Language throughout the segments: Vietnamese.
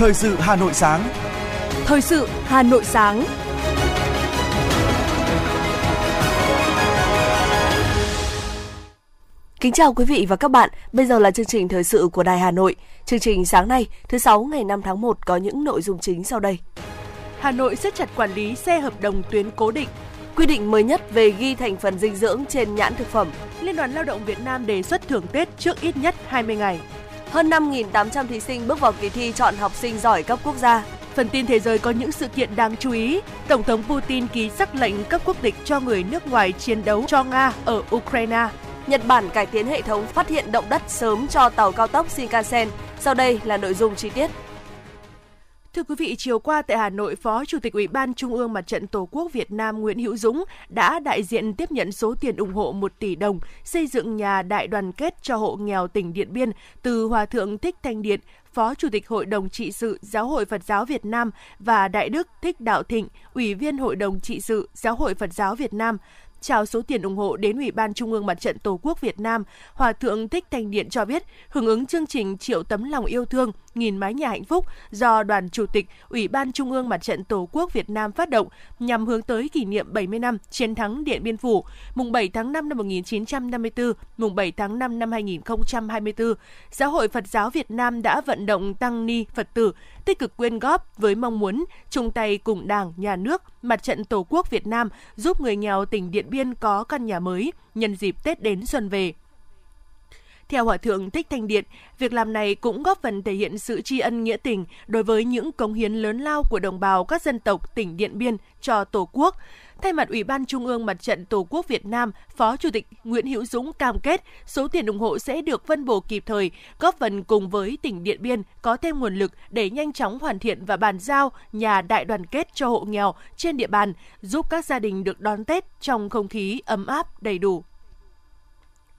Thời sự Hà Nội sáng. Thời sự Hà Nội sáng. Kính chào quý vị và các bạn. Bây giờ là chương trình thời sự của Đài Hà Nội. Chương trình sáng nay, thứ sáu ngày 5 tháng 1 có những nội dung chính sau đây. Hà Nội siết chặt quản lý xe hợp đồng tuyến cố định. Quy định mới nhất về ghi thành phần dinh dưỡng trên nhãn thực phẩm. Liên đoàn Lao động Việt Nam đề xuất thưởng Tết trước ít nhất 20 ngày. Hơn 5.800 thí sinh bước vào kỳ thi chọn học sinh giỏi cấp quốc gia. Phần tin thế giới có những sự kiện đáng chú ý. Tổng thống Putin ký sắc lệnh cấp quốc tịch cho người nước ngoài chiến đấu cho Nga ở Ukraine. Nhật Bản cải tiến hệ thống phát hiện động đất sớm cho tàu cao tốc Shinkansen. Sau đây là nội dung chi tiết. Thưa quý vị, chiều qua tại Hà Nội, Phó Chủ tịch Ủy ban Trung ương Mặt trận Tổ quốc Việt Nam Nguyễn Hữu Dũng đã đại diện tiếp nhận số tiền ủng hộ 1 tỷ đồng xây dựng nhà đại đoàn kết cho hộ nghèo tỉnh Điện Biên từ Hòa Thượng Thích Thanh Điện, Phó Chủ tịch Hội đồng trị sự Giáo hội Phật giáo Việt Nam và Đại đức Thích Đạo Thịnh, Ủy viên Hội đồng trị sự Giáo hội Phật giáo Việt Nam trao số tiền ủng hộ đến Ủy ban Trung ương Mặt trận Tổ quốc Việt Nam, Hòa thượng Thích Thanh Điện cho biết, hưởng ứng chương trình Triệu tấm lòng yêu thương, nghìn mái nhà hạnh phúc do Đoàn Chủ tịch Ủy ban Trung ương Mặt trận Tổ quốc Việt Nam phát động nhằm hướng tới kỷ niệm 70 năm chiến thắng Điện Biên Phủ, mùng 7 tháng 5 năm 1954, mùng 7 tháng 5 năm 2024. Giáo hội Phật giáo Việt Nam đã vận động tăng ni Phật tử tích cực quyên góp với mong muốn chung tay cùng Đảng, Nhà nước, Mặt trận Tổ quốc Việt Nam giúp người nghèo tỉnh Điện Biên có căn nhà mới nhân dịp Tết đến xuân về. Theo Hòa Thượng Thích Thanh Điện, việc làm này cũng góp phần thể hiện sự tri ân nghĩa tình đối với những cống hiến lớn lao của đồng bào các dân tộc tỉnh Điện Biên cho Tổ quốc. Thay mặt Ủy ban Trung ương Mặt trận Tổ quốc Việt Nam, Phó Chủ tịch Nguyễn Hữu Dũng cam kết số tiền ủng hộ sẽ được phân bổ kịp thời, góp phần cùng với tỉnh Điện Biên có thêm nguồn lực để nhanh chóng hoàn thiện và bàn giao nhà đại đoàn kết cho hộ nghèo trên địa bàn, giúp các gia đình được đón Tết trong không khí ấm áp đầy đủ.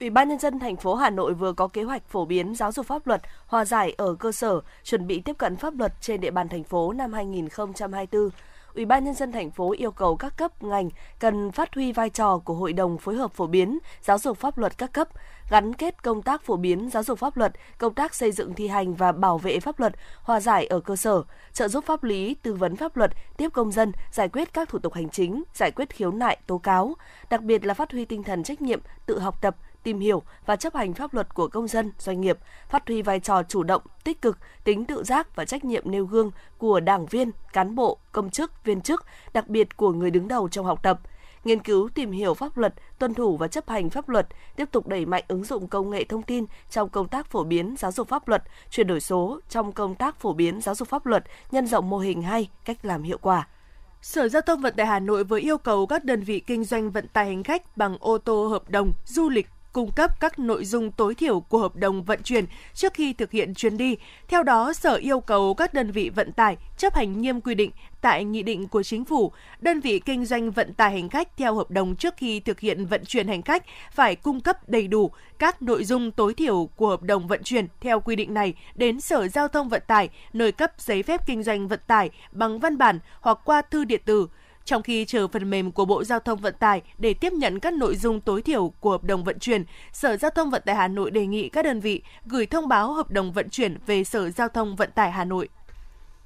Ủy ban nhân dân thành phố Hà Nội vừa có kế hoạch phổ biến giáo dục pháp luật hòa giải ở cơ sở, chuẩn bị tiếp cận pháp luật trên địa bàn thành phố năm 2024. Ủy ban nhân dân thành phố yêu cầu các cấp ngành cần phát huy vai trò của hội đồng phối hợp phổ biến giáo dục pháp luật các cấp, gắn kết công tác phổ biến giáo dục pháp luật, công tác xây dựng thi hành và bảo vệ pháp luật, hòa giải ở cơ sở, trợ giúp pháp lý, tư vấn pháp luật, tiếp công dân, giải quyết các thủ tục hành chính, giải quyết khiếu nại, tố cáo, đặc biệt là phát huy tinh thần trách nhiệm, tự học tập, tìm hiểu và chấp hành pháp luật của công dân, doanh nghiệp, phát huy vai trò chủ động, tích cực, tính tự giác và trách nhiệm nêu gương của đảng viên, cán bộ, công chức, viên chức, đặc biệt của người đứng đầu trong học tập, nghiên cứu tìm hiểu pháp luật, tuân thủ và chấp hành pháp luật, tiếp tục đẩy mạnh ứng dụng công nghệ thông tin trong công tác phổ biến giáo dục pháp luật, chuyển đổi số trong công tác phổ biến giáo dục pháp luật, nhân rộng mô hình hay, cách làm hiệu quả. Sở Giao thông Vận tải Hà Nội với yêu cầu các đơn vị kinh doanh vận tải hành khách bằng ô tô hợp đồng, du lịch, cung cấp các nội dung tối thiểu của hợp đồng vận chuyển trước khi thực hiện chuyến đi. Theo đó, Sở yêu cầu các đơn vị vận tải chấp hành nghiêm quy định tại nghị định của chính phủ, đơn vị kinh doanh vận tải hành khách theo hợp đồng trước khi thực hiện vận chuyển hành khách phải cung cấp đầy đủ các nội dung tối thiểu của hợp đồng vận chuyển theo quy định này đến Sở Giao thông Vận tải nơi cấp giấy phép kinh doanh vận tải bằng văn bản hoặc qua thư điện tử trong khi chờ phần mềm của Bộ Giao thông Vận tải để tiếp nhận các nội dung tối thiểu của hợp đồng vận chuyển, Sở Giao thông Vận tải Hà Nội đề nghị các đơn vị gửi thông báo hợp đồng vận chuyển về Sở Giao thông Vận tải Hà Nội.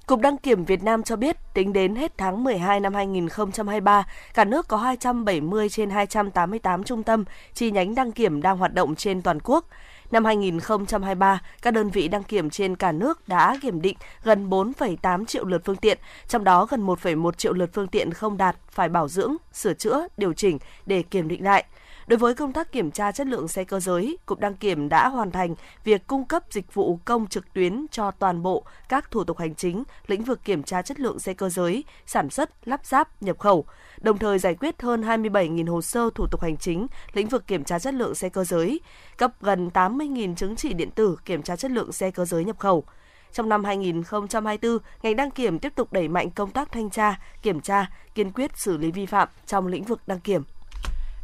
Cục Đăng kiểm Việt Nam cho biết, tính đến hết tháng 12 năm 2023, cả nước có 270 trên 288 trung tâm chi nhánh đăng kiểm đang hoạt động trên toàn quốc. Năm 2023, các đơn vị đăng kiểm trên cả nước đã kiểm định gần 4,8 triệu lượt phương tiện, trong đó gần 1,1 triệu lượt phương tiện không đạt phải bảo dưỡng, sửa chữa, điều chỉnh để kiểm định lại. Đối với công tác kiểm tra chất lượng xe cơ giới, Cục Đăng kiểm đã hoàn thành việc cung cấp dịch vụ công trực tuyến cho toàn bộ các thủ tục hành chính, lĩnh vực kiểm tra chất lượng xe cơ giới, sản xuất, lắp ráp, nhập khẩu, đồng thời giải quyết hơn 27.000 hồ sơ thủ tục hành chính, lĩnh vực kiểm tra chất lượng xe cơ giới, cấp gần 80.000 chứng chỉ điện tử kiểm tra chất lượng xe cơ giới nhập khẩu. Trong năm 2024, ngành đăng kiểm tiếp tục đẩy mạnh công tác thanh tra, kiểm tra, kiên quyết xử lý vi phạm trong lĩnh vực đăng kiểm.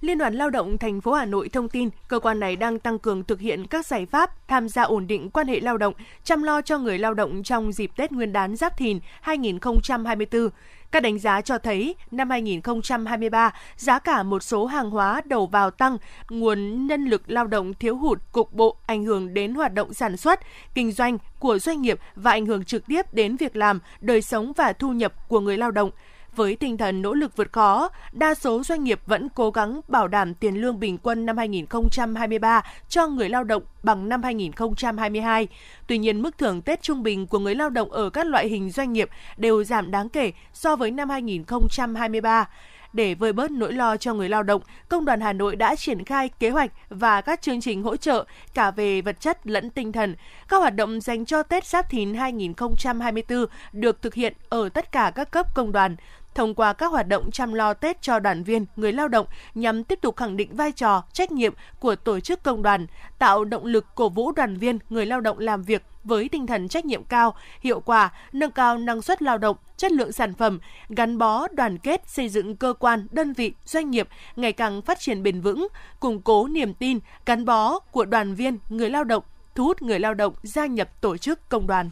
Liên đoàn Lao động thành phố Hà Nội thông tin, cơ quan này đang tăng cường thực hiện các giải pháp tham gia ổn định quan hệ lao động, chăm lo cho người lao động trong dịp Tết Nguyên đán Giáp Thìn 2024. Các đánh giá cho thấy năm 2023, giá cả một số hàng hóa đầu vào tăng, nguồn nhân lực lao động thiếu hụt cục bộ ảnh hưởng đến hoạt động sản xuất, kinh doanh của doanh nghiệp và ảnh hưởng trực tiếp đến việc làm, đời sống và thu nhập của người lao động. Với tinh thần nỗ lực vượt khó, đa số doanh nghiệp vẫn cố gắng bảo đảm tiền lương bình quân năm 2023 cho người lao động bằng năm 2022. Tuy nhiên, mức thưởng Tết trung bình của người lao động ở các loại hình doanh nghiệp đều giảm đáng kể so với năm 2023 để vơi bớt nỗi lo cho người lao động, Công đoàn Hà Nội đã triển khai kế hoạch và các chương trình hỗ trợ cả về vật chất lẫn tinh thần. Các hoạt động dành cho Tết Giáp Thìn 2024 được thực hiện ở tất cả các cấp công đoàn thông qua các hoạt động chăm lo Tết cho đoàn viên, người lao động nhằm tiếp tục khẳng định vai trò, trách nhiệm của tổ chức công đoàn, tạo động lực cổ vũ đoàn viên, người lao động làm việc với tinh thần trách nhiệm cao, hiệu quả, nâng cao năng suất lao động, chất lượng sản phẩm, gắn bó đoàn kết xây dựng cơ quan, đơn vị, doanh nghiệp ngày càng phát triển bền vững, củng cố niềm tin, gắn bó của đoàn viên, người lao động, thu hút người lao động gia nhập tổ chức công đoàn.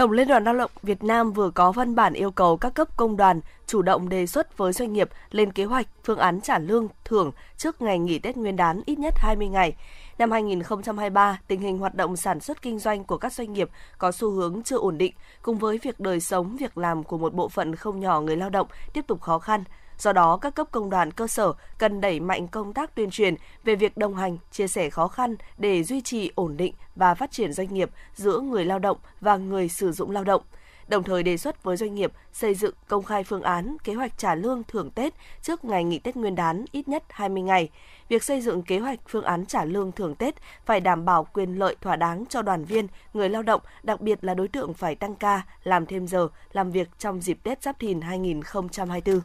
Tổng Liên đoàn Lao động Việt Nam vừa có văn bản yêu cầu các cấp công đoàn chủ động đề xuất với doanh nghiệp lên kế hoạch phương án trả lương thưởng trước ngày nghỉ Tết Nguyên đán ít nhất 20 ngày. Năm 2023, tình hình hoạt động sản xuất kinh doanh của các doanh nghiệp có xu hướng chưa ổn định, cùng với việc đời sống, việc làm của một bộ phận không nhỏ người lao động tiếp tục khó khăn. Do đó, các cấp công đoàn cơ sở cần đẩy mạnh công tác tuyên truyền về việc đồng hành, chia sẻ khó khăn để duy trì ổn định và phát triển doanh nghiệp giữa người lao động và người sử dụng lao động đồng thời đề xuất với doanh nghiệp xây dựng công khai phương án kế hoạch trả lương thưởng Tết trước ngày nghỉ Tết Nguyên đán ít nhất 20 ngày. Việc xây dựng kế hoạch phương án trả lương thưởng Tết phải đảm bảo quyền lợi thỏa đáng cho đoàn viên, người lao động, đặc biệt là đối tượng phải tăng ca, làm thêm giờ, làm việc trong dịp Tết Giáp Thìn 2024.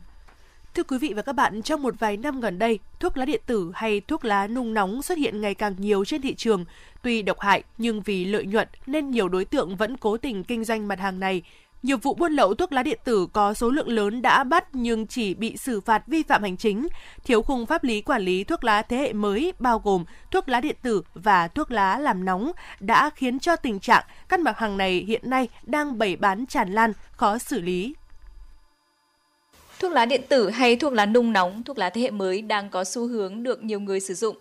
Thưa quý vị và các bạn, trong một vài năm gần đây, thuốc lá điện tử hay thuốc lá nung nóng xuất hiện ngày càng nhiều trên thị trường. Tuy độc hại nhưng vì lợi nhuận nên nhiều đối tượng vẫn cố tình kinh doanh mặt hàng này. Nhiều vụ buôn lậu thuốc lá điện tử có số lượng lớn đã bắt nhưng chỉ bị xử phạt vi phạm hành chính. Thiếu khung pháp lý quản lý thuốc lá thế hệ mới bao gồm thuốc lá điện tử và thuốc lá làm nóng đã khiến cho tình trạng các mặt hàng này hiện nay đang bày bán tràn lan, khó xử lý Thuốc lá điện tử hay thuốc lá nung nóng, thuốc lá thế hệ mới đang có xu hướng được nhiều người sử dụng.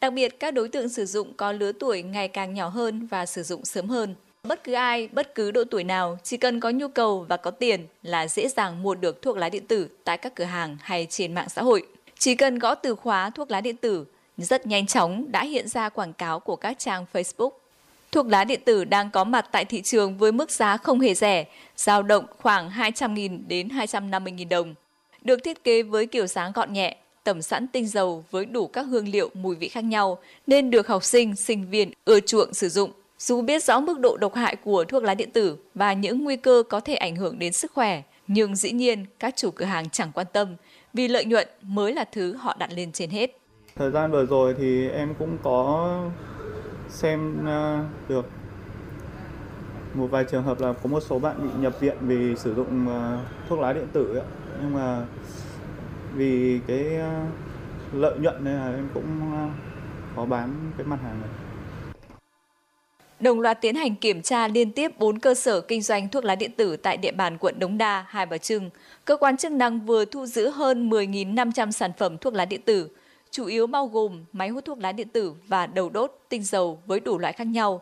Đặc biệt, các đối tượng sử dụng có lứa tuổi ngày càng nhỏ hơn và sử dụng sớm hơn. Bất cứ ai, bất cứ độ tuổi nào, chỉ cần có nhu cầu và có tiền là dễ dàng mua được thuốc lá điện tử tại các cửa hàng hay trên mạng xã hội. Chỉ cần gõ từ khóa thuốc lá điện tử, rất nhanh chóng đã hiện ra quảng cáo của các trang Facebook. Thuốc lá điện tử đang có mặt tại thị trường với mức giá không hề rẻ, dao động khoảng 200.000 đến 250.000 đồng. Được thiết kế với kiểu dáng gọn nhẹ, tẩm sẵn tinh dầu với đủ các hương liệu mùi vị khác nhau nên được học sinh, sinh viên ưa chuộng sử dụng. Dù biết rõ mức độ độc hại của thuốc lá điện tử và những nguy cơ có thể ảnh hưởng đến sức khỏe, nhưng dĩ nhiên các chủ cửa hàng chẳng quan tâm vì lợi nhuận mới là thứ họ đặt lên trên hết. Thời gian vừa rồi thì em cũng có xem ờ, được một vài trường hợp là có một số bạn bị nhập viện vì sử dụng ờ, thuốc lá điện tử ấy. nhưng mà vì cái ờ, lợi nhuận nên là em cũng có bán cái mặt hàng này. Đồng loạt tiến hành kiểm tra liên tiếp 4 cơ sở kinh doanh thuốc lá điện tử tại địa bàn quận Đống Đa, Hai Bà Trưng. Cơ quan chức năng vừa thu giữ hơn 10.500 sản phẩm thuốc lá điện tử, chủ yếu bao gồm máy hút thuốc lá điện tử và đầu đốt, tinh dầu với đủ loại khác nhau.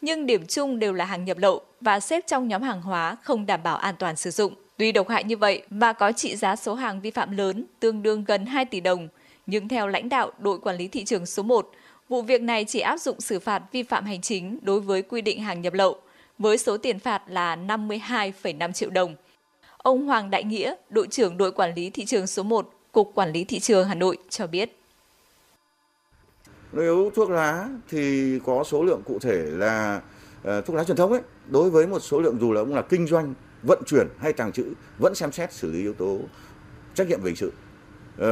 Nhưng điểm chung đều là hàng nhập lậu và xếp trong nhóm hàng hóa không đảm bảo an toàn sử dụng. Tuy độc hại như vậy và có trị giá số hàng vi phạm lớn tương đương gần 2 tỷ đồng, nhưng theo lãnh đạo đội quản lý thị trường số 1, vụ việc này chỉ áp dụng xử phạt vi phạm hành chính đối với quy định hàng nhập lậu, với số tiền phạt là 52,5 triệu đồng. Ông Hoàng Đại Nghĩa, đội trưởng đội quản lý thị trường số 1, Cục Quản lý Thị trường Hà Nội cho biết. Nếu thuốc lá thì có số lượng cụ thể là uh, thuốc lá truyền thống ấy, đối với một số lượng dù là ông là kinh doanh, vận chuyển hay tàng trữ vẫn xem xét xử lý yếu tố trách nhiệm về hình sự.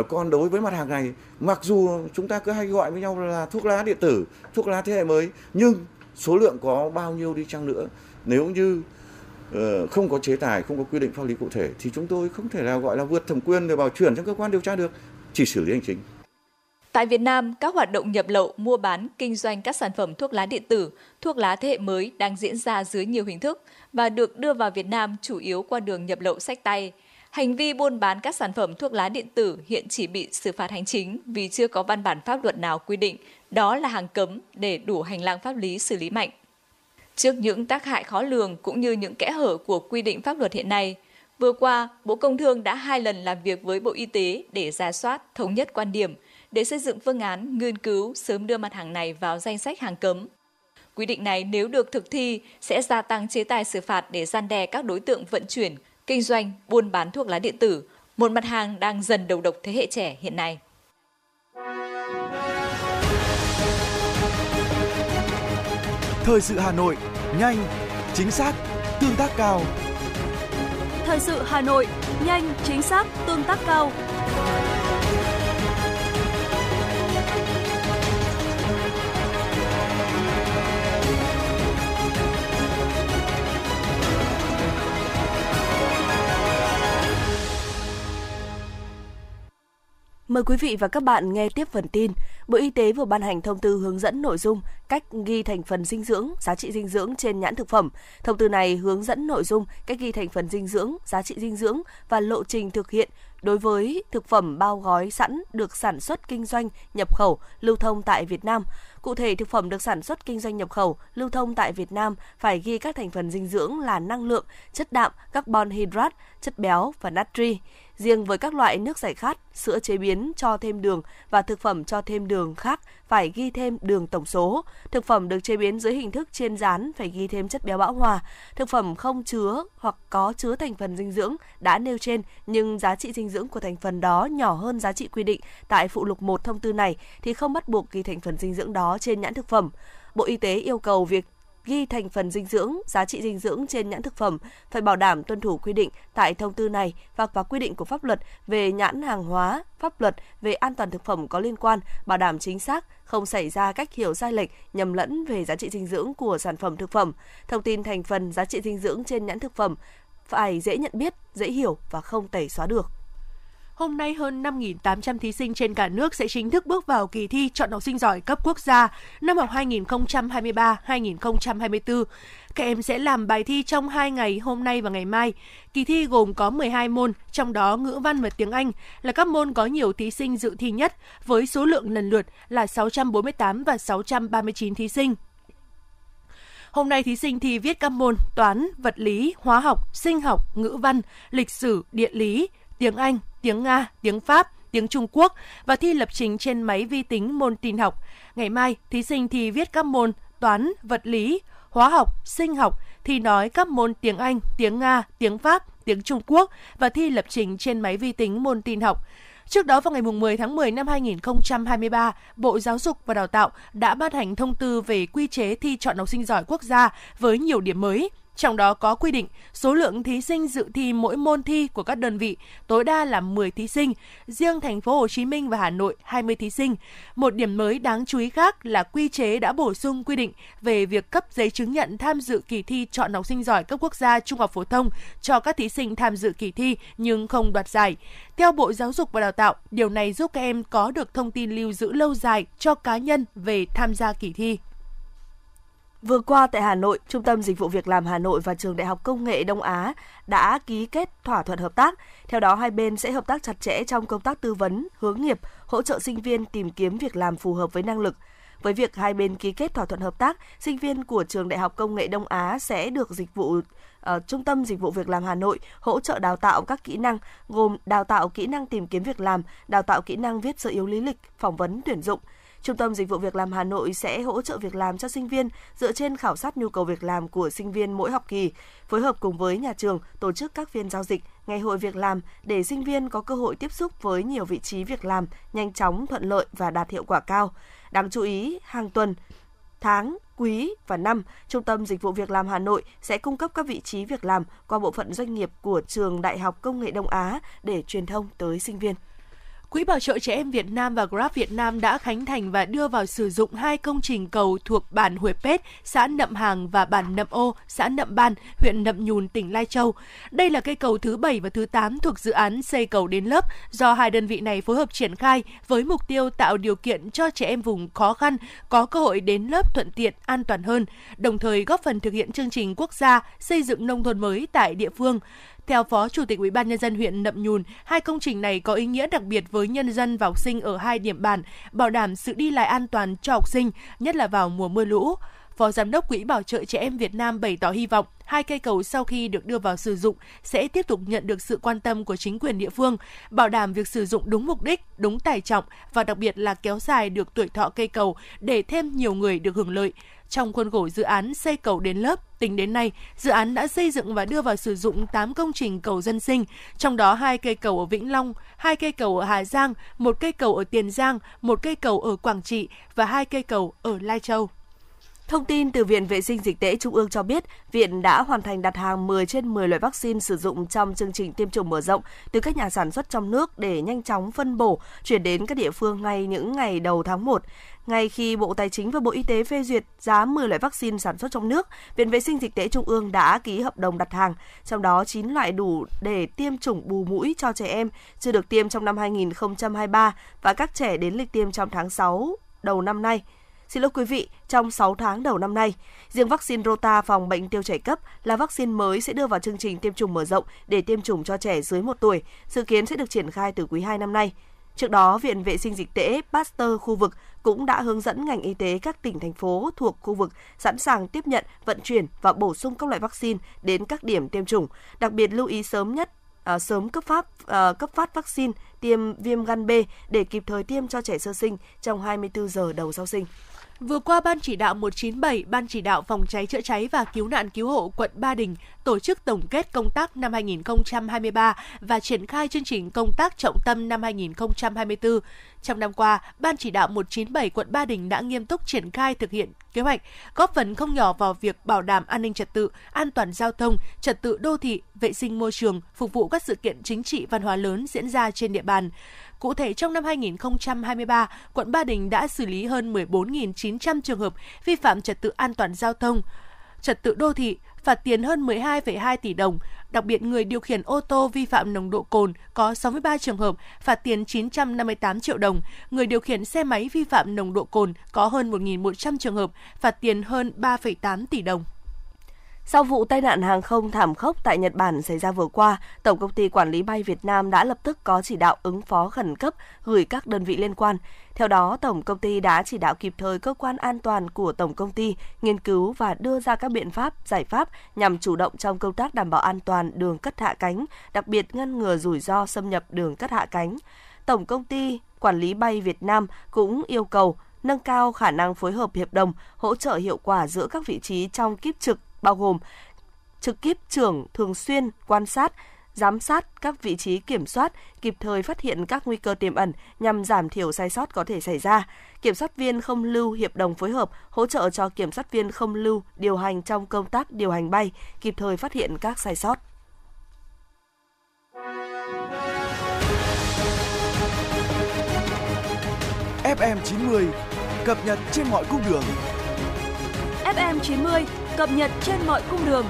Uh, còn đối với mặt hàng này, mặc dù chúng ta cứ hay gọi với nhau là thuốc lá điện tử, thuốc lá thế hệ mới, nhưng số lượng có bao nhiêu đi chăng nữa, nếu như uh, không có chế tài, không có quy định pháp lý cụ thể thì chúng tôi không thể nào gọi là vượt thẩm quyền để bảo chuyển cho cơ quan điều tra được, chỉ xử lý hành chính. Tại Việt Nam, các hoạt động nhập lậu, mua bán, kinh doanh các sản phẩm thuốc lá điện tử, thuốc lá thế hệ mới đang diễn ra dưới nhiều hình thức và được đưa vào Việt Nam chủ yếu qua đường nhập lậu sách tay. Hành vi buôn bán các sản phẩm thuốc lá điện tử hiện chỉ bị xử phạt hành chính vì chưa có văn bản pháp luật nào quy định đó là hàng cấm để đủ hành lang pháp lý xử lý mạnh. Trước những tác hại khó lường cũng như những kẽ hở của quy định pháp luật hiện nay, vừa qua, Bộ Công Thương đã hai lần làm việc với Bộ Y tế để ra soát, thống nhất quan điểm – để xây dựng phương án nghiên cứu sớm đưa mặt hàng này vào danh sách hàng cấm. Quy định này nếu được thực thi sẽ gia tăng chế tài xử phạt để gian đe các đối tượng vận chuyển, kinh doanh, buôn bán thuốc lá điện tử, một mặt hàng đang dần đầu độc thế hệ trẻ hiện nay. Thời sự Hà Nội, nhanh, chính xác, tương tác cao. Thời sự Hà Nội, nhanh, chính xác, tương tác cao. Mời quý vị và các bạn nghe tiếp phần tin. Bộ Y tế vừa ban hành thông tư hướng dẫn nội dung cách ghi thành phần dinh dưỡng, giá trị dinh dưỡng trên nhãn thực phẩm. Thông tư này hướng dẫn nội dung cách ghi thành phần dinh dưỡng, giá trị dinh dưỡng và lộ trình thực hiện đối với thực phẩm bao gói sẵn được sản xuất kinh doanh, nhập khẩu, lưu thông tại Việt Nam. Cụ thể, thực phẩm được sản xuất kinh doanh nhập khẩu, lưu thông tại Việt Nam phải ghi các thành phần dinh dưỡng là năng lượng, chất đạm, carbon hydrate, chất béo và natri. Riêng với các loại nước giải khát, sữa chế biến cho thêm đường và thực phẩm cho thêm đường khác phải ghi thêm đường tổng số. Thực phẩm được chế biến dưới hình thức chiên rán phải ghi thêm chất béo bão hòa. Thực phẩm không chứa hoặc có chứa thành phần dinh dưỡng đã nêu trên nhưng giá trị dinh dưỡng của thành phần đó nhỏ hơn giá trị quy định tại phụ lục 1 thông tư này thì không bắt buộc ghi thành phần dinh dưỡng đó trên nhãn thực phẩm. Bộ Y tế yêu cầu việc ghi thành phần dinh dưỡng, giá trị dinh dưỡng trên nhãn thực phẩm phải bảo đảm tuân thủ quy định tại thông tư này và và quy định của pháp luật về nhãn hàng hóa, pháp luật về an toàn thực phẩm có liên quan, bảo đảm chính xác, không xảy ra cách hiểu sai lệch, nhầm lẫn về giá trị dinh dưỡng của sản phẩm thực phẩm. Thông tin thành phần giá trị dinh dưỡng trên nhãn thực phẩm phải dễ nhận biết, dễ hiểu và không tẩy xóa được. Hôm nay hơn 5.800 thí sinh trên cả nước sẽ chính thức bước vào kỳ thi chọn học sinh giỏi cấp quốc gia năm học 2023-2024. Các em sẽ làm bài thi trong 2 ngày hôm nay và ngày mai. Kỳ thi gồm có 12 môn, trong đó ngữ văn và tiếng Anh là các môn có nhiều thí sinh dự thi nhất với số lượng lần lượt là 648 và 639 thí sinh. Hôm nay thí sinh thi viết các môn toán, vật lý, hóa học, sinh học, ngữ văn, lịch sử, địa lý, tiếng Anh, tiếng Nga, tiếng Pháp, tiếng Trung Quốc và thi lập trình trên máy vi tính môn tin học. Ngày mai, thí sinh thi viết các môn toán, vật lý, hóa học, sinh học, thi nói các môn tiếng Anh, tiếng Nga, tiếng Pháp, tiếng Trung Quốc và thi lập trình trên máy vi tính môn tin học. Trước đó vào ngày 10 tháng 10 năm 2023, Bộ Giáo dục và Đào tạo đã ban hành thông tư về quy chế thi chọn học sinh giỏi quốc gia với nhiều điểm mới. Trong đó có quy định số lượng thí sinh dự thi mỗi môn thi của các đơn vị tối đa là 10 thí sinh, riêng thành phố Hồ Chí Minh và Hà Nội 20 thí sinh. Một điểm mới đáng chú ý khác là quy chế đã bổ sung quy định về việc cấp giấy chứng nhận tham dự kỳ thi chọn học sinh giỏi cấp quốc gia trung học phổ thông cho các thí sinh tham dự kỳ thi nhưng không đoạt giải. Theo Bộ Giáo dục và Đào tạo, điều này giúp các em có được thông tin lưu giữ lâu dài cho cá nhân về tham gia kỳ thi. Vừa qua tại Hà Nội, Trung tâm Dịch vụ Việc làm Hà Nội và Trường Đại học Công nghệ Đông Á đã ký kết thỏa thuận hợp tác. Theo đó, hai bên sẽ hợp tác chặt chẽ trong công tác tư vấn, hướng nghiệp, hỗ trợ sinh viên tìm kiếm việc làm phù hợp với năng lực. Với việc hai bên ký kết thỏa thuận hợp tác, sinh viên của Trường Đại học Công nghệ Đông Á sẽ được dịch vụ uh, Trung tâm Dịch vụ Việc làm Hà Nội hỗ trợ đào tạo các kỹ năng gồm đào tạo kỹ năng tìm kiếm việc làm, đào tạo kỹ năng viết sơ yếu lý lịch, phỏng vấn tuyển dụng – Trung tâm Dịch vụ Việc làm Hà Nội sẽ hỗ trợ việc làm cho sinh viên dựa trên khảo sát nhu cầu việc làm của sinh viên mỗi học kỳ, phối hợp cùng với nhà trường tổ chức các phiên giao dịch, ngày hội việc làm để sinh viên có cơ hội tiếp xúc với nhiều vị trí việc làm nhanh chóng, thuận lợi và đạt hiệu quả cao. Đáng chú ý, hàng tuần, tháng, quý và năm, Trung tâm Dịch vụ Việc làm Hà Nội sẽ cung cấp các vị trí việc làm qua bộ phận doanh nghiệp của Trường Đại học Công nghệ Đông Á để truyền thông tới sinh viên. Quỹ Bảo trợ Trẻ Em Việt Nam và Grab Việt Nam đã khánh thành và đưa vào sử dụng hai công trình cầu thuộc bản Huệ Pết, xã Nậm Hàng và bản Nậm Ô, xã Nậm Ban, huyện Nậm Nhùn, tỉnh Lai Châu. Đây là cây cầu thứ 7 và thứ 8 thuộc dự án xây cầu đến lớp do hai đơn vị này phối hợp triển khai với mục tiêu tạo điều kiện cho trẻ em vùng khó khăn có cơ hội đến lớp thuận tiện, an toàn hơn, đồng thời góp phần thực hiện chương trình quốc gia xây dựng nông thôn mới tại địa phương. Theo Phó Chủ tịch Ủy ban nhân dân huyện Nậm Nhùn, hai công trình này có ý nghĩa đặc biệt với nhân dân và học sinh ở hai điểm bản, bảo đảm sự đi lại an toàn cho học sinh, nhất là vào mùa mưa lũ. Phó Giám đốc Quỹ Bảo trợ Trẻ Em Việt Nam bày tỏ hy vọng hai cây cầu sau khi được đưa vào sử dụng sẽ tiếp tục nhận được sự quan tâm của chính quyền địa phương, bảo đảm việc sử dụng đúng mục đích, đúng tài trọng và đặc biệt là kéo dài được tuổi thọ cây cầu để thêm nhiều người được hưởng lợi. Trong khuôn khổ dự án xây cầu đến lớp, tính đến nay, dự án đã xây dựng và đưa vào sử dụng 8 công trình cầu dân sinh, trong đó hai cây cầu ở Vĩnh Long, hai cây cầu ở Hà Giang, một cây cầu ở Tiền Giang, một cây cầu ở Quảng Trị và hai cây cầu ở Lai Châu. Thông tin từ Viện Vệ sinh Dịch tễ Trung ương cho biết, Viện đã hoàn thành đặt hàng 10 trên 10 loại vaccine sử dụng trong chương trình tiêm chủng mở rộng từ các nhà sản xuất trong nước để nhanh chóng phân bổ, chuyển đến các địa phương ngay những ngày đầu tháng 1. Ngay khi Bộ Tài chính và Bộ Y tế phê duyệt giá 10 loại vaccine sản xuất trong nước, Viện Vệ sinh Dịch tễ Trung ương đã ký hợp đồng đặt hàng, trong đó 9 loại đủ để tiêm chủng bù mũi cho trẻ em chưa được tiêm trong năm 2023 và các trẻ đến lịch tiêm trong tháng 6 đầu năm nay. Xin lỗi quý vị, trong 6 tháng đầu năm nay, riêng vaccine Rota phòng bệnh tiêu chảy cấp là vaccine mới sẽ đưa vào chương trình tiêm chủng mở rộng để tiêm chủng cho trẻ dưới 1 tuổi, dự kiến sẽ được triển khai từ quý 2 năm nay. Trước đó, Viện Vệ sinh Dịch tễ Pasteur khu vực cũng đã hướng dẫn ngành y tế các tỉnh, thành phố thuộc khu vực sẵn sàng tiếp nhận, vận chuyển và bổ sung các loại vaccine đến các điểm tiêm chủng. Đặc biệt lưu ý sớm nhất à, sớm cấp phát à, cấp phát vaccine tiêm viêm gan B để kịp thời tiêm cho trẻ sơ sinh trong 24 giờ đầu sau sinh. Vừa qua, Ban chỉ đạo 197, Ban chỉ đạo phòng cháy chữa cháy và cứu nạn cứu hộ quận Ba Đình tổ chức tổng kết công tác năm 2023 và triển khai chương trình công tác trọng tâm năm 2024. Trong năm qua, Ban chỉ đạo 197 quận Ba Đình đã nghiêm túc triển khai thực hiện kế hoạch, góp phần không nhỏ vào việc bảo đảm an ninh trật tự, an toàn giao thông, trật tự đô thị, vệ sinh môi trường, phục vụ các sự kiện chính trị văn hóa lớn diễn ra trên địa bàn. Cụ thể, trong năm 2023, quận Ba Đình đã xử lý hơn 14.900 trường hợp vi phạm trật tự an toàn giao thông, trật tự đô thị, phạt tiền hơn 12,2 tỷ đồng. Đặc biệt, người điều khiển ô tô vi phạm nồng độ cồn có 63 trường hợp, phạt tiền 958 triệu đồng. Người điều khiển xe máy vi phạm nồng độ cồn có hơn 1.100 trường hợp, phạt tiền hơn 3,8 tỷ đồng. Sau vụ tai nạn hàng không thảm khốc tại Nhật Bản xảy ra vừa qua, Tổng công ty Quản lý bay Việt Nam đã lập tức có chỉ đạo ứng phó khẩn cấp gửi các đơn vị liên quan. Theo đó, Tổng công ty đã chỉ đạo kịp thời cơ quan an toàn của Tổng công ty nghiên cứu và đưa ra các biện pháp, giải pháp nhằm chủ động trong công tác đảm bảo an toàn đường cất hạ cánh, đặc biệt ngăn ngừa rủi ro xâm nhập đường cất hạ cánh. Tổng công ty Quản lý bay Việt Nam cũng yêu cầu nâng cao khả năng phối hợp hiệp đồng, hỗ trợ hiệu quả giữa các vị trí trong kiếp trực bao gồm trực kiếp trưởng thường xuyên quan sát, giám sát các vị trí kiểm soát, kịp thời phát hiện các nguy cơ tiềm ẩn nhằm giảm thiểu sai sót có thể xảy ra. Kiểm soát viên không lưu hiệp đồng phối hợp, hỗ trợ cho kiểm soát viên không lưu điều hành trong công tác điều hành bay, kịp thời phát hiện các sai sót. FM90 cập nhật trên mọi cung đường. FM90 cập nhật trên mọi cung đường.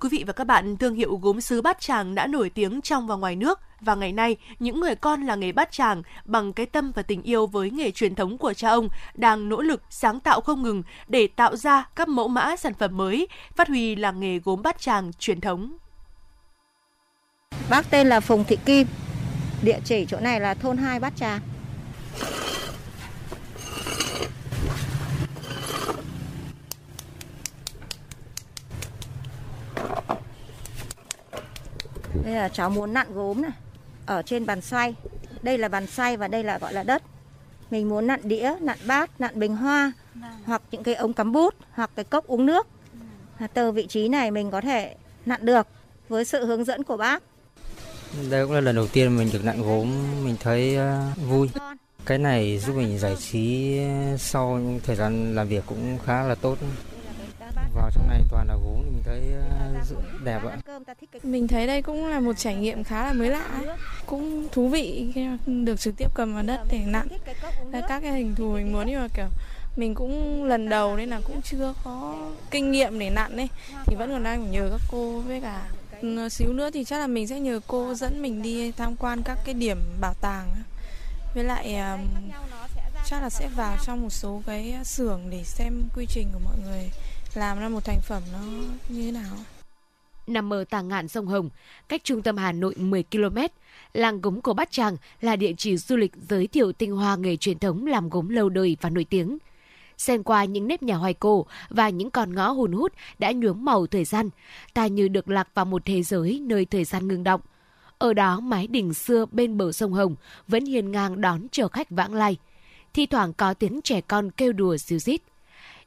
Quý vị và các bạn, thương hiệu gốm sứ Bát Tràng đã nổi tiếng trong và ngoài nước và ngày nay, những người con là nghề Bát Tràng bằng cái tâm và tình yêu với nghề truyền thống của cha ông đang nỗ lực sáng tạo không ngừng để tạo ra các mẫu mã sản phẩm mới, phát huy làng nghề gốm Bát Tràng truyền thống. Bác tên là Phùng Thị Kim, địa chỉ chỗ này là thôn 2 Bát Tràng. Đây là cháu muốn nặn gốm này Ở trên bàn xoay. Đây là bàn xoay và đây là gọi là đất. Mình muốn nặn đĩa, nặn bát, nặn bình hoa Hoặc những cái ống cắm bút Hoặc cái cốc uống nước. Từ vị trí này mình có thể nặn được Với sự hướng dẫn của bác. Đây cũng là lần đầu tiên mình được nặn gốm, mình thấy uh, vui. Cái này giúp mình giải trí sau thời gian làm việc cũng khá là tốt. Vào trong này toàn là gốm mình thấy uh, đẹp ạ. Mình thấy đây cũng là một trải nghiệm khá là mới lạ, cũng thú vị khi được trực tiếp cầm vào đất để nặn. các cái hình thù mình muốn nhưng mà kiểu mình cũng lần đầu nên là cũng chưa có kinh nghiệm để nặn ấy. Thì vẫn còn đang nhờ các cô với cả xíu nữa thì chắc là mình sẽ nhờ cô dẫn mình đi tham quan các cái điểm bảo tàng với lại um, chắc là sẽ vào trong một số cái xưởng để xem quy trình của mọi người làm ra một thành phẩm nó như thế nào nằm ở tà ngạn sông Hồng, cách trung tâm Hà Nội 10 km. Làng gốm của Bát Tràng là địa chỉ du lịch giới thiệu tinh hoa nghề truyền thống làm gốm lâu đời và nổi tiếng xen qua những nếp nhà hoài cổ và những con ngõ hùn hút đã nhuốm màu thời gian, ta như được lạc vào một thế giới nơi thời gian ngừng động. Ở đó mái đình xưa bên bờ sông Hồng vẫn hiền ngang đón chờ khách vãng lai. Thi thoảng có tiếng trẻ con kêu đùa xíu xít.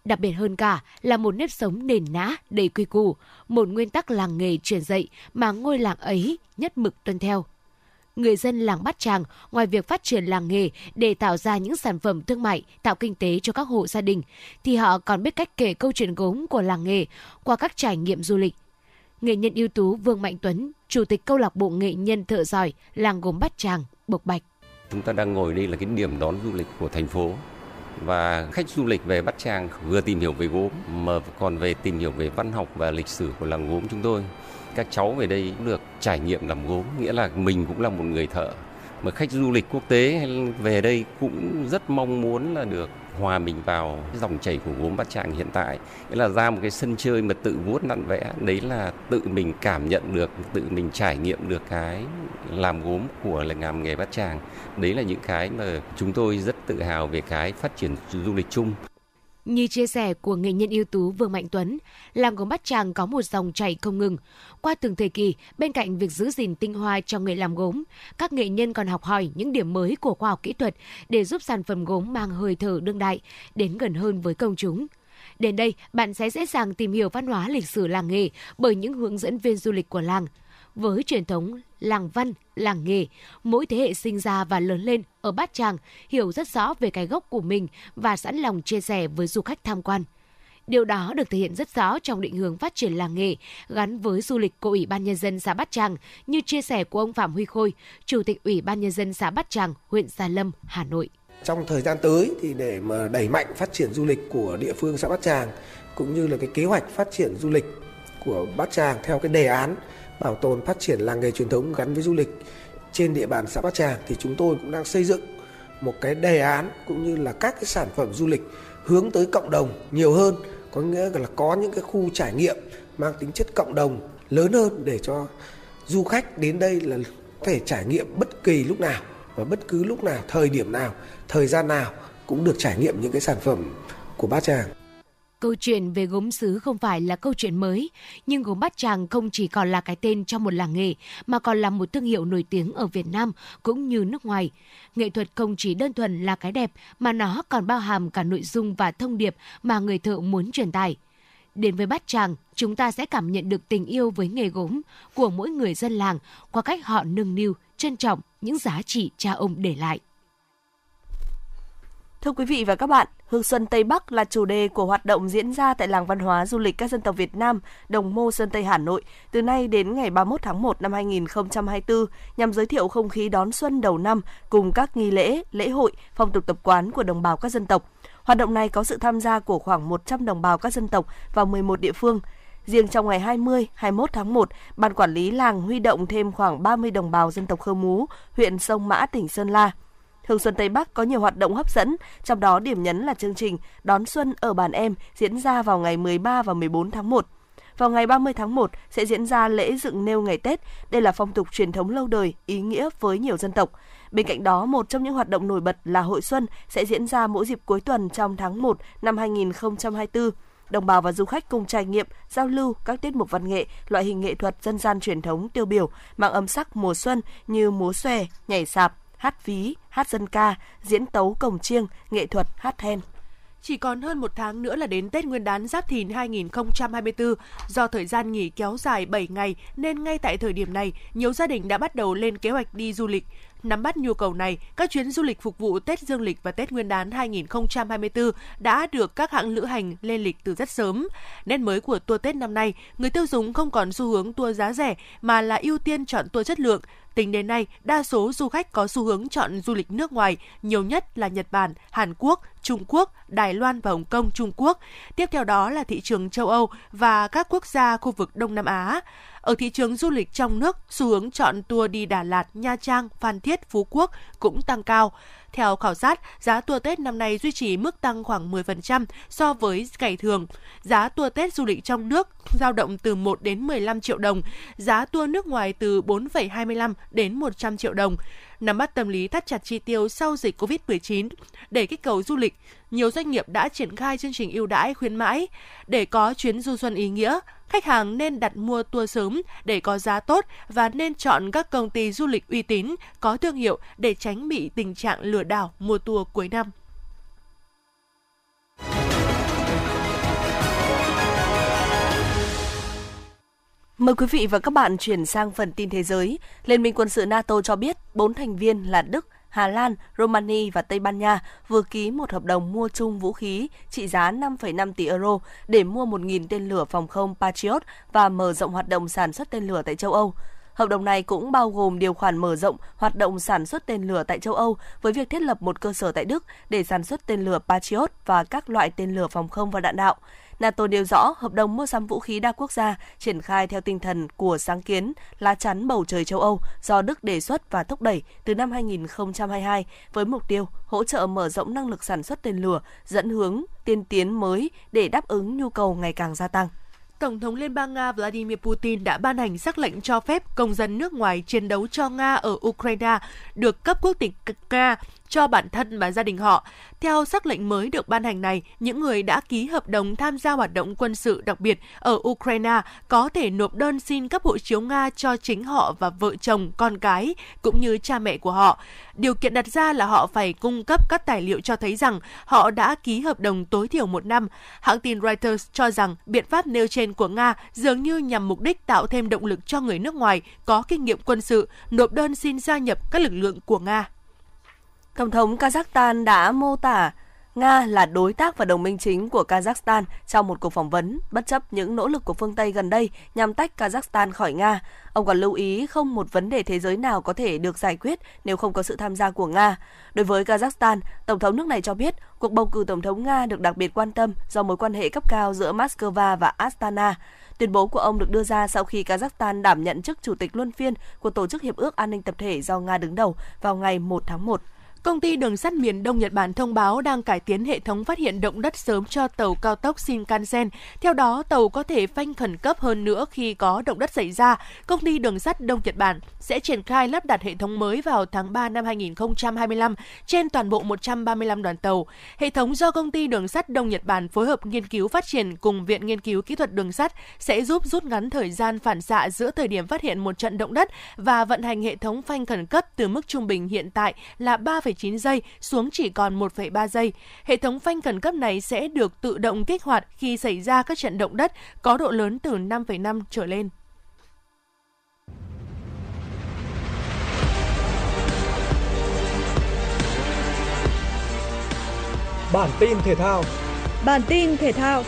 Đặc biệt hơn cả là một nếp sống nền nã, đầy quy củ, một nguyên tắc làng nghề truyền dạy mà ngôi làng ấy nhất mực tuân theo người dân làng Bát Tràng ngoài việc phát triển làng nghề để tạo ra những sản phẩm thương mại, tạo kinh tế cho các hộ gia đình, thì họ còn biết cách kể câu chuyện gốm của làng nghề qua các trải nghiệm du lịch. Nghệ nhân ưu tú Vương Mạnh Tuấn, Chủ tịch câu lạc bộ nghệ nhân thợ giỏi làng gốm Bát Tràng, Bộc Bạch. Chúng ta đang ngồi đây là cái điểm đón du lịch của thành phố và khách du lịch về Bát Tràng vừa tìm hiểu về gốm, mà còn về tìm hiểu về văn học và lịch sử của làng gốm chúng tôi. Các cháu về đây cũng được trải nghiệm làm gốm, nghĩa là mình cũng là một người thợ mà khách du lịch quốc tế về đây cũng rất mong muốn là được hòa mình vào dòng chảy của gốm bát tràng hiện tại. Nghĩa là ra một cái sân chơi mà tự vuốt nặn vẽ, đấy là tự mình cảm nhận được, tự mình trải nghiệm được cái làm gốm của là làm nghề bát tràng. Đấy là những cái mà chúng tôi rất tự hào về cái phát triển du lịch chung như chia sẻ của nghệ nhân ưu tú Vương Mạnh Tuấn, làng gốm Bát Tràng có một dòng chảy không ngừng. Qua từng thời kỳ, bên cạnh việc giữ gìn tinh hoa trong nghề làm gốm, các nghệ nhân còn học hỏi những điểm mới của khoa học kỹ thuật để giúp sản phẩm gốm mang hơi thở đương đại, đến gần hơn với công chúng. Đến đây, bạn sẽ dễ dàng tìm hiểu văn hóa lịch sử làng nghề bởi những hướng dẫn viên du lịch của làng – với truyền thống làng văn, làng nghề, mỗi thế hệ sinh ra và lớn lên ở Bát Tràng hiểu rất rõ về cái gốc của mình và sẵn lòng chia sẻ với du khách tham quan. Điều đó được thể hiện rất rõ trong định hướng phát triển làng nghề gắn với du lịch của Ủy ban Nhân dân xã Bát Tràng như chia sẻ của ông Phạm Huy Khôi, Chủ tịch Ủy ban Nhân dân xã Bát Tràng, huyện Gia Lâm, Hà Nội. Trong thời gian tới thì để mà đẩy mạnh phát triển du lịch của địa phương xã Bát Tràng cũng như là cái kế hoạch phát triển du lịch của Bát Tràng theo cái đề án bảo tồn phát triển làng nghề truyền thống gắn với du lịch. Trên địa bàn xã Bát Tràng thì chúng tôi cũng đang xây dựng một cái đề án cũng như là các cái sản phẩm du lịch hướng tới cộng đồng nhiều hơn, có nghĩa là có những cái khu trải nghiệm mang tính chất cộng đồng lớn hơn để cho du khách đến đây là có thể trải nghiệm bất kỳ lúc nào và bất cứ lúc nào, thời điểm nào, thời gian nào cũng được trải nghiệm những cái sản phẩm của Bát Tràng. Câu chuyện về gốm sứ không phải là câu chuyện mới, nhưng gốm Bát Tràng không chỉ còn là cái tên trong một làng nghề, mà còn là một thương hiệu nổi tiếng ở Việt Nam cũng như nước ngoài. Nghệ thuật không chỉ đơn thuần là cái đẹp, mà nó còn bao hàm cả nội dung và thông điệp mà người thợ muốn truyền tải. Đến với Bát Tràng, chúng ta sẽ cảm nhận được tình yêu với nghề gốm của mỗi người dân làng qua cách họ nâng niu, trân trọng những giá trị cha ông để lại. Thưa quý vị và các bạn, Hương Xuân Tây Bắc là chủ đề của hoạt động diễn ra tại làng văn hóa du lịch các dân tộc Việt Nam, Đồng Mô Sơn Tây Hà Nội từ nay đến ngày 31 tháng 1 năm 2024 nhằm giới thiệu không khí đón xuân đầu năm cùng các nghi lễ, lễ hội, phong tục tập quán của đồng bào các dân tộc. Hoạt động này có sự tham gia của khoảng 100 đồng bào các dân tộc vào 11 địa phương. Riêng trong ngày 20, 21 tháng 1, Ban Quản lý làng huy động thêm khoảng 30 đồng bào dân tộc Khơ Mú, huyện Sông Mã, tỉnh Sơn La – Hương Xuân Tây Bắc có nhiều hoạt động hấp dẫn, trong đó điểm nhấn là chương trình Đón Xuân ở Bản Em diễn ra vào ngày 13 và 14 tháng 1. Vào ngày 30 tháng 1 sẽ diễn ra lễ dựng nêu ngày Tết. Đây là phong tục truyền thống lâu đời, ý nghĩa với nhiều dân tộc. Bên cạnh đó, một trong những hoạt động nổi bật là Hội Xuân sẽ diễn ra mỗi dịp cuối tuần trong tháng 1 năm 2024 đồng bào và du khách cùng trải nghiệm, giao lưu các tiết mục văn nghệ, loại hình nghệ thuật dân gian truyền thống tiêu biểu mang âm sắc mùa xuân như múa xòe, nhảy sạp, hát ví, hát dân ca, diễn tấu cổng chiêng, nghệ thuật hát then. Chỉ còn hơn một tháng nữa là đến Tết Nguyên đán Giáp Thìn 2024. Do thời gian nghỉ kéo dài 7 ngày nên ngay tại thời điểm này, nhiều gia đình đã bắt đầu lên kế hoạch đi du lịch. Nắm bắt nhu cầu này, các chuyến du lịch phục vụ Tết Dương lịch và Tết Nguyên đán 2024 đã được các hãng lữ hành lên lịch từ rất sớm. Nét mới của tour Tết năm nay, người tiêu dùng không còn xu hướng tour giá rẻ mà là ưu tiên chọn tour chất lượng. Tính đến nay, đa số du khách có xu hướng chọn du lịch nước ngoài, nhiều nhất là Nhật Bản, Hàn Quốc, Trung Quốc, Đài Loan và Hồng Kông, Trung Quốc. Tiếp theo đó là thị trường châu Âu và các quốc gia khu vực Đông Nam Á. Ở thị trường du lịch trong nước, xu hướng chọn tour đi Đà Lạt, Nha Trang, Phan Thiết, Phú Quốc cũng tăng cao. Theo khảo sát, giá tour Tết năm nay duy trì mức tăng khoảng 10% so với ngày thường. Giá tour Tết du lịch trong nước dao động từ 1 đến 15 triệu đồng, giá tour nước ngoài từ 4,25 đến 100 triệu đồng. Nắm bắt tâm lý thắt chặt chi tiêu sau dịch Covid-19 để kích cầu du lịch, nhiều doanh nghiệp đã triển khai chương trình ưu đãi khuyến mãi để có chuyến du xuân ý nghĩa. Khách hàng nên đặt mua tour sớm để có giá tốt và nên chọn các công ty du lịch uy tín, có thương hiệu để tránh bị tình trạng lừa đảo mua tour cuối năm. Mời quý vị và các bạn chuyển sang phần tin thế giới. Liên minh quân sự NATO cho biết bốn thành viên là Đức, Hà Lan, Romania và Tây Ban Nha vừa ký một hợp đồng mua chung vũ khí trị giá 5,5 tỷ euro để mua 1.000 tên lửa phòng không Patriot và mở rộng hoạt động sản xuất tên lửa tại châu Âu. Hợp đồng này cũng bao gồm điều khoản mở rộng hoạt động sản xuất tên lửa tại châu Âu với việc thiết lập một cơ sở tại Đức để sản xuất tên lửa Patriot và các loại tên lửa phòng không và đạn đạo. NATO nêu rõ hợp đồng mua sắm vũ khí đa quốc gia triển khai theo tinh thần của sáng kiến lá chắn bầu trời châu Âu do Đức đề xuất và thúc đẩy từ năm 2022 với mục tiêu hỗ trợ mở rộng năng lực sản xuất tên lửa, dẫn hướng tiên tiến mới để đáp ứng nhu cầu ngày càng gia tăng. Tổng thống Liên bang Nga Vladimir Putin đã ban hành sắc lệnh cho phép công dân nước ngoài chiến đấu cho Nga ở Ukraine được cấp quốc tịch Nga cho bản thân và gia đình họ. Theo sắc lệnh mới được ban hành này, những người đã ký hợp đồng tham gia hoạt động quân sự đặc biệt ở Ukraine có thể nộp đơn xin cấp hộ chiếu Nga cho chính họ và vợ chồng, con cái, cũng như cha mẹ của họ. Điều kiện đặt ra là họ phải cung cấp các tài liệu cho thấy rằng họ đã ký hợp đồng tối thiểu một năm. Hãng tin Reuters cho rằng biện pháp nêu trên của Nga dường như nhằm mục đích tạo thêm động lực cho người nước ngoài có kinh nghiệm quân sự nộp đơn xin gia nhập các lực lượng của Nga. Tổng thống Kazakhstan đã mô tả Nga là đối tác và đồng minh chính của Kazakhstan trong một cuộc phỏng vấn, bất chấp những nỗ lực của phương Tây gần đây nhằm tách Kazakhstan khỏi Nga. Ông còn lưu ý không một vấn đề thế giới nào có thể được giải quyết nếu không có sự tham gia của Nga. Đối với Kazakhstan, Tổng thống nước này cho biết cuộc bầu cử Tổng thống Nga được đặc biệt quan tâm do mối quan hệ cấp cao giữa Moscow và Astana. Tuyên bố của ông được đưa ra sau khi Kazakhstan đảm nhận chức chủ tịch luân phiên của Tổ chức Hiệp ước An ninh Tập thể do Nga đứng đầu vào ngày 1 tháng 1. Công ty đường sắt miền Đông Nhật Bản thông báo đang cải tiến hệ thống phát hiện động đất sớm cho tàu cao tốc Shinkansen. Theo đó, tàu có thể phanh khẩn cấp hơn nữa khi có động đất xảy ra. Công ty đường sắt Đông Nhật Bản sẽ triển khai lắp đặt hệ thống mới vào tháng 3 năm 2025 trên toàn bộ 135 đoàn tàu. Hệ thống do công ty đường sắt Đông Nhật Bản phối hợp nghiên cứu phát triển cùng Viện Nghiên cứu Kỹ thuật Đường sắt sẽ giúp rút ngắn thời gian phản xạ giữa thời điểm phát hiện một trận động đất và vận hành hệ thống phanh khẩn cấp từ mức trung bình hiện tại là 3, 1,9 giây xuống chỉ còn 1,3 giây. Hệ thống phanh khẩn cấp này sẽ được tự động kích hoạt khi xảy ra các trận động đất có độ lớn từ 5,5 trở lên. Bản tin thể thao Bản tin thể thao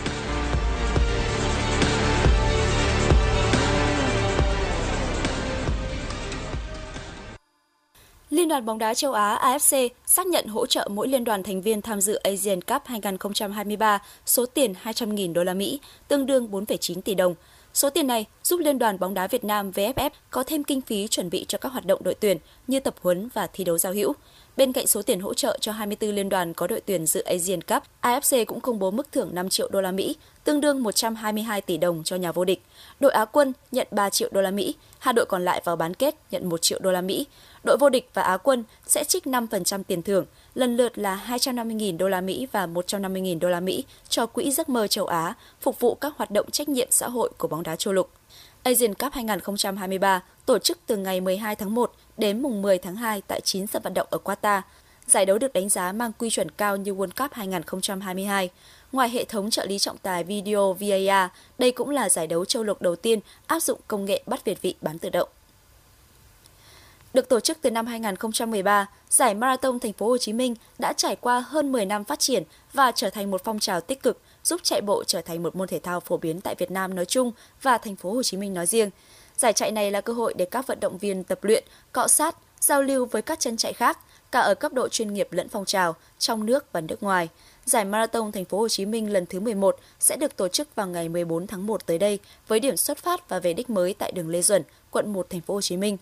Liên đoàn bóng đá châu Á AFC xác nhận hỗ trợ mỗi liên đoàn thành viên tham dự Asian Cup 2023 số tiền 200.000 đô la Mỹ, tương đương 4,9 tỷ đồng. Số tiền này giúp Liên đoàn bóng đá Việt Nam VFF có thêm kinh phí chuẩn bị cho các hoạt động đội tuyển như tập huấn và thi đấu giao hữu. Bên cạnh số tiền hỗ trợ cho 24 liên đoàn có đội tuyển dự Asian Cup, AFC cũng công bố mức thưởng 5 triệu đô la Mỹ, tương đương 122 tỷ đồng cho nhà vô địch. Đội Á quân nhận 3 triệu đô la Mỹ, hai đội còn lại vào bán kết nhận 1 triệu đô la Mỹ. Đội vô địch và Á quân sẽ trích 5% tiền thưởng, lần lượt là 250.000 đô la Mỹ và 150.000 đô la Mỹ cho quỹ giấc mơ châu Á, phục vụ các hoạt động trách nhiệm xã hội của bóng đá châu lục. Asian Cup 2023 tổ chức từ ngày 12 tháng 1 đến mùng 10 tháng 2 tại 9 sân vận động ở Qatar. giải đấu được đánh giá mang quy chuẩn cao như World Cup 2022. Ngoài hệ thống trợ lý trọng tài video VAR, đây cũng là giải đấu châu lục đầu tiên áp dụng công nghệ bắt việt vị bán tự động. Được tổ chức từ năm 2013, giải Marathon Thành phố Hồ Chí Minh đã trải qua hơn 10 năm phát triển và trở thành một phong trào tích cực, giúp chạy bộ trở thành một môn thể thao phổ biến tại Việt Nam nói chung và Thành phố Hồ Chí Minh nói riêng. Giải chạy này là cơ hội để các vận động viên tập luyện, cọ sát, giao lưu với các chân chạy khác, cả ở cấp độ chuyên nghiệp lẫn phong trào, trong nước và nước ngoài. Giải Marathon Thành phố Hồ Chí Minh lần thứ 11 sẽ được tổ chức vào ngày 14 tháng 1 tới đây với điểm xuất phát và về đích mới tại đường Lê Duẩn, quận 1 Thành phố Hồ Chí Minh.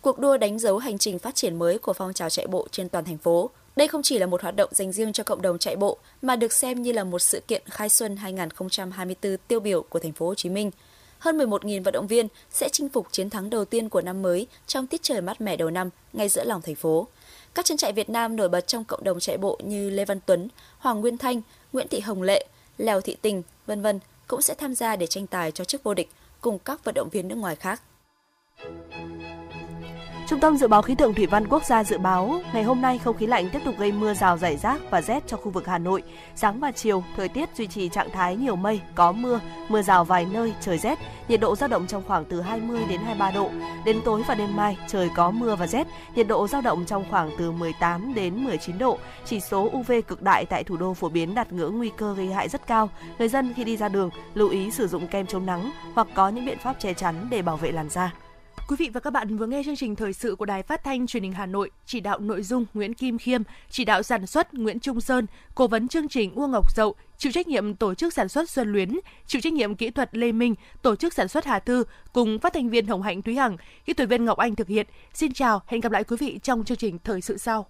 Cuộc đua đánh dấu hành trình phát triển mới của phong trào chạy bộ trên toàn thành phố. Đây không chỉ là một hoạt động dành riêng cho cộng đồng chạy bộ mà được xem như là một sự kiện khai xuân 2024 tiêu biểu của thành phố Hồ Chí Minh. Hơn 11.000 vận động viên sẽ chinh phục chiến thắng đầu tiên của năm mới trong tiết trời mát mẻ đầu năm ngay giữa lòng thành phố. Các chân chạy Việt Nam nổi bật trong cộng đồng chạy bộ như Lê Văn Tuấn, Hoàng Nguyên Thanh, Nguyễn Thị Hồng Lệ, Lèo Thị Tình, vân vân cũng sẽ tham gia để tranh tài cho chức vô địch cùng các vận động viên nước ngoài khác. Trung tâm Dự báo Khí tượng Thủy văn Quốc gia dự báo, ngày hôm nay không khí lạnh tiếp tục gây mưa rào rải rác và rét cho khu vực Hà Nội. Sáng và chiều, thời tiết duy trì trạng thái nhiều mây, có mưa, mưa rào vài nơi, trời rét, nhiệt độ dao động trong khoảng từ 20 đến 23 độ. Đến tối và đêm mai, trời có mưa và rét, nhiệt độ dao động trong khoảng từ 18 đến 19 độ. Chỉ số UV cực đại tại thủ đô phổ biến đạt ngưỡng nguy cơ gây hại rất cao. Người dân khi đi ra đường lưu ý sử dụng kem chống nắng hoặc có những biện pháp che chắn để bảo vệ làn da. Quý vị và các bạn vừa nghe chương trình thời sự của Đài Phát thanh Truyền hình Hà Nội, chỉ đạo nội dung Nguyễn Kim Khiêm, chỉ đạo sản xuất Nguyễn Trung Sơn, cố vấn chương trình Uông Ngọc Dậu, chịu trách nhiệm tổ chức sản xuất Xuân Luyến, chịu trách nhiệm kỹ thuật Lê Minh, tổ chức sản xuất Hà Thư cùng phát thanh viên Hồng Hạnh Thúy Hằng, kỹ thuật viên Ngọc Anh thực hiện. Xin chào, hẹn gặp lại quý vị trong chương trình thời sự sau.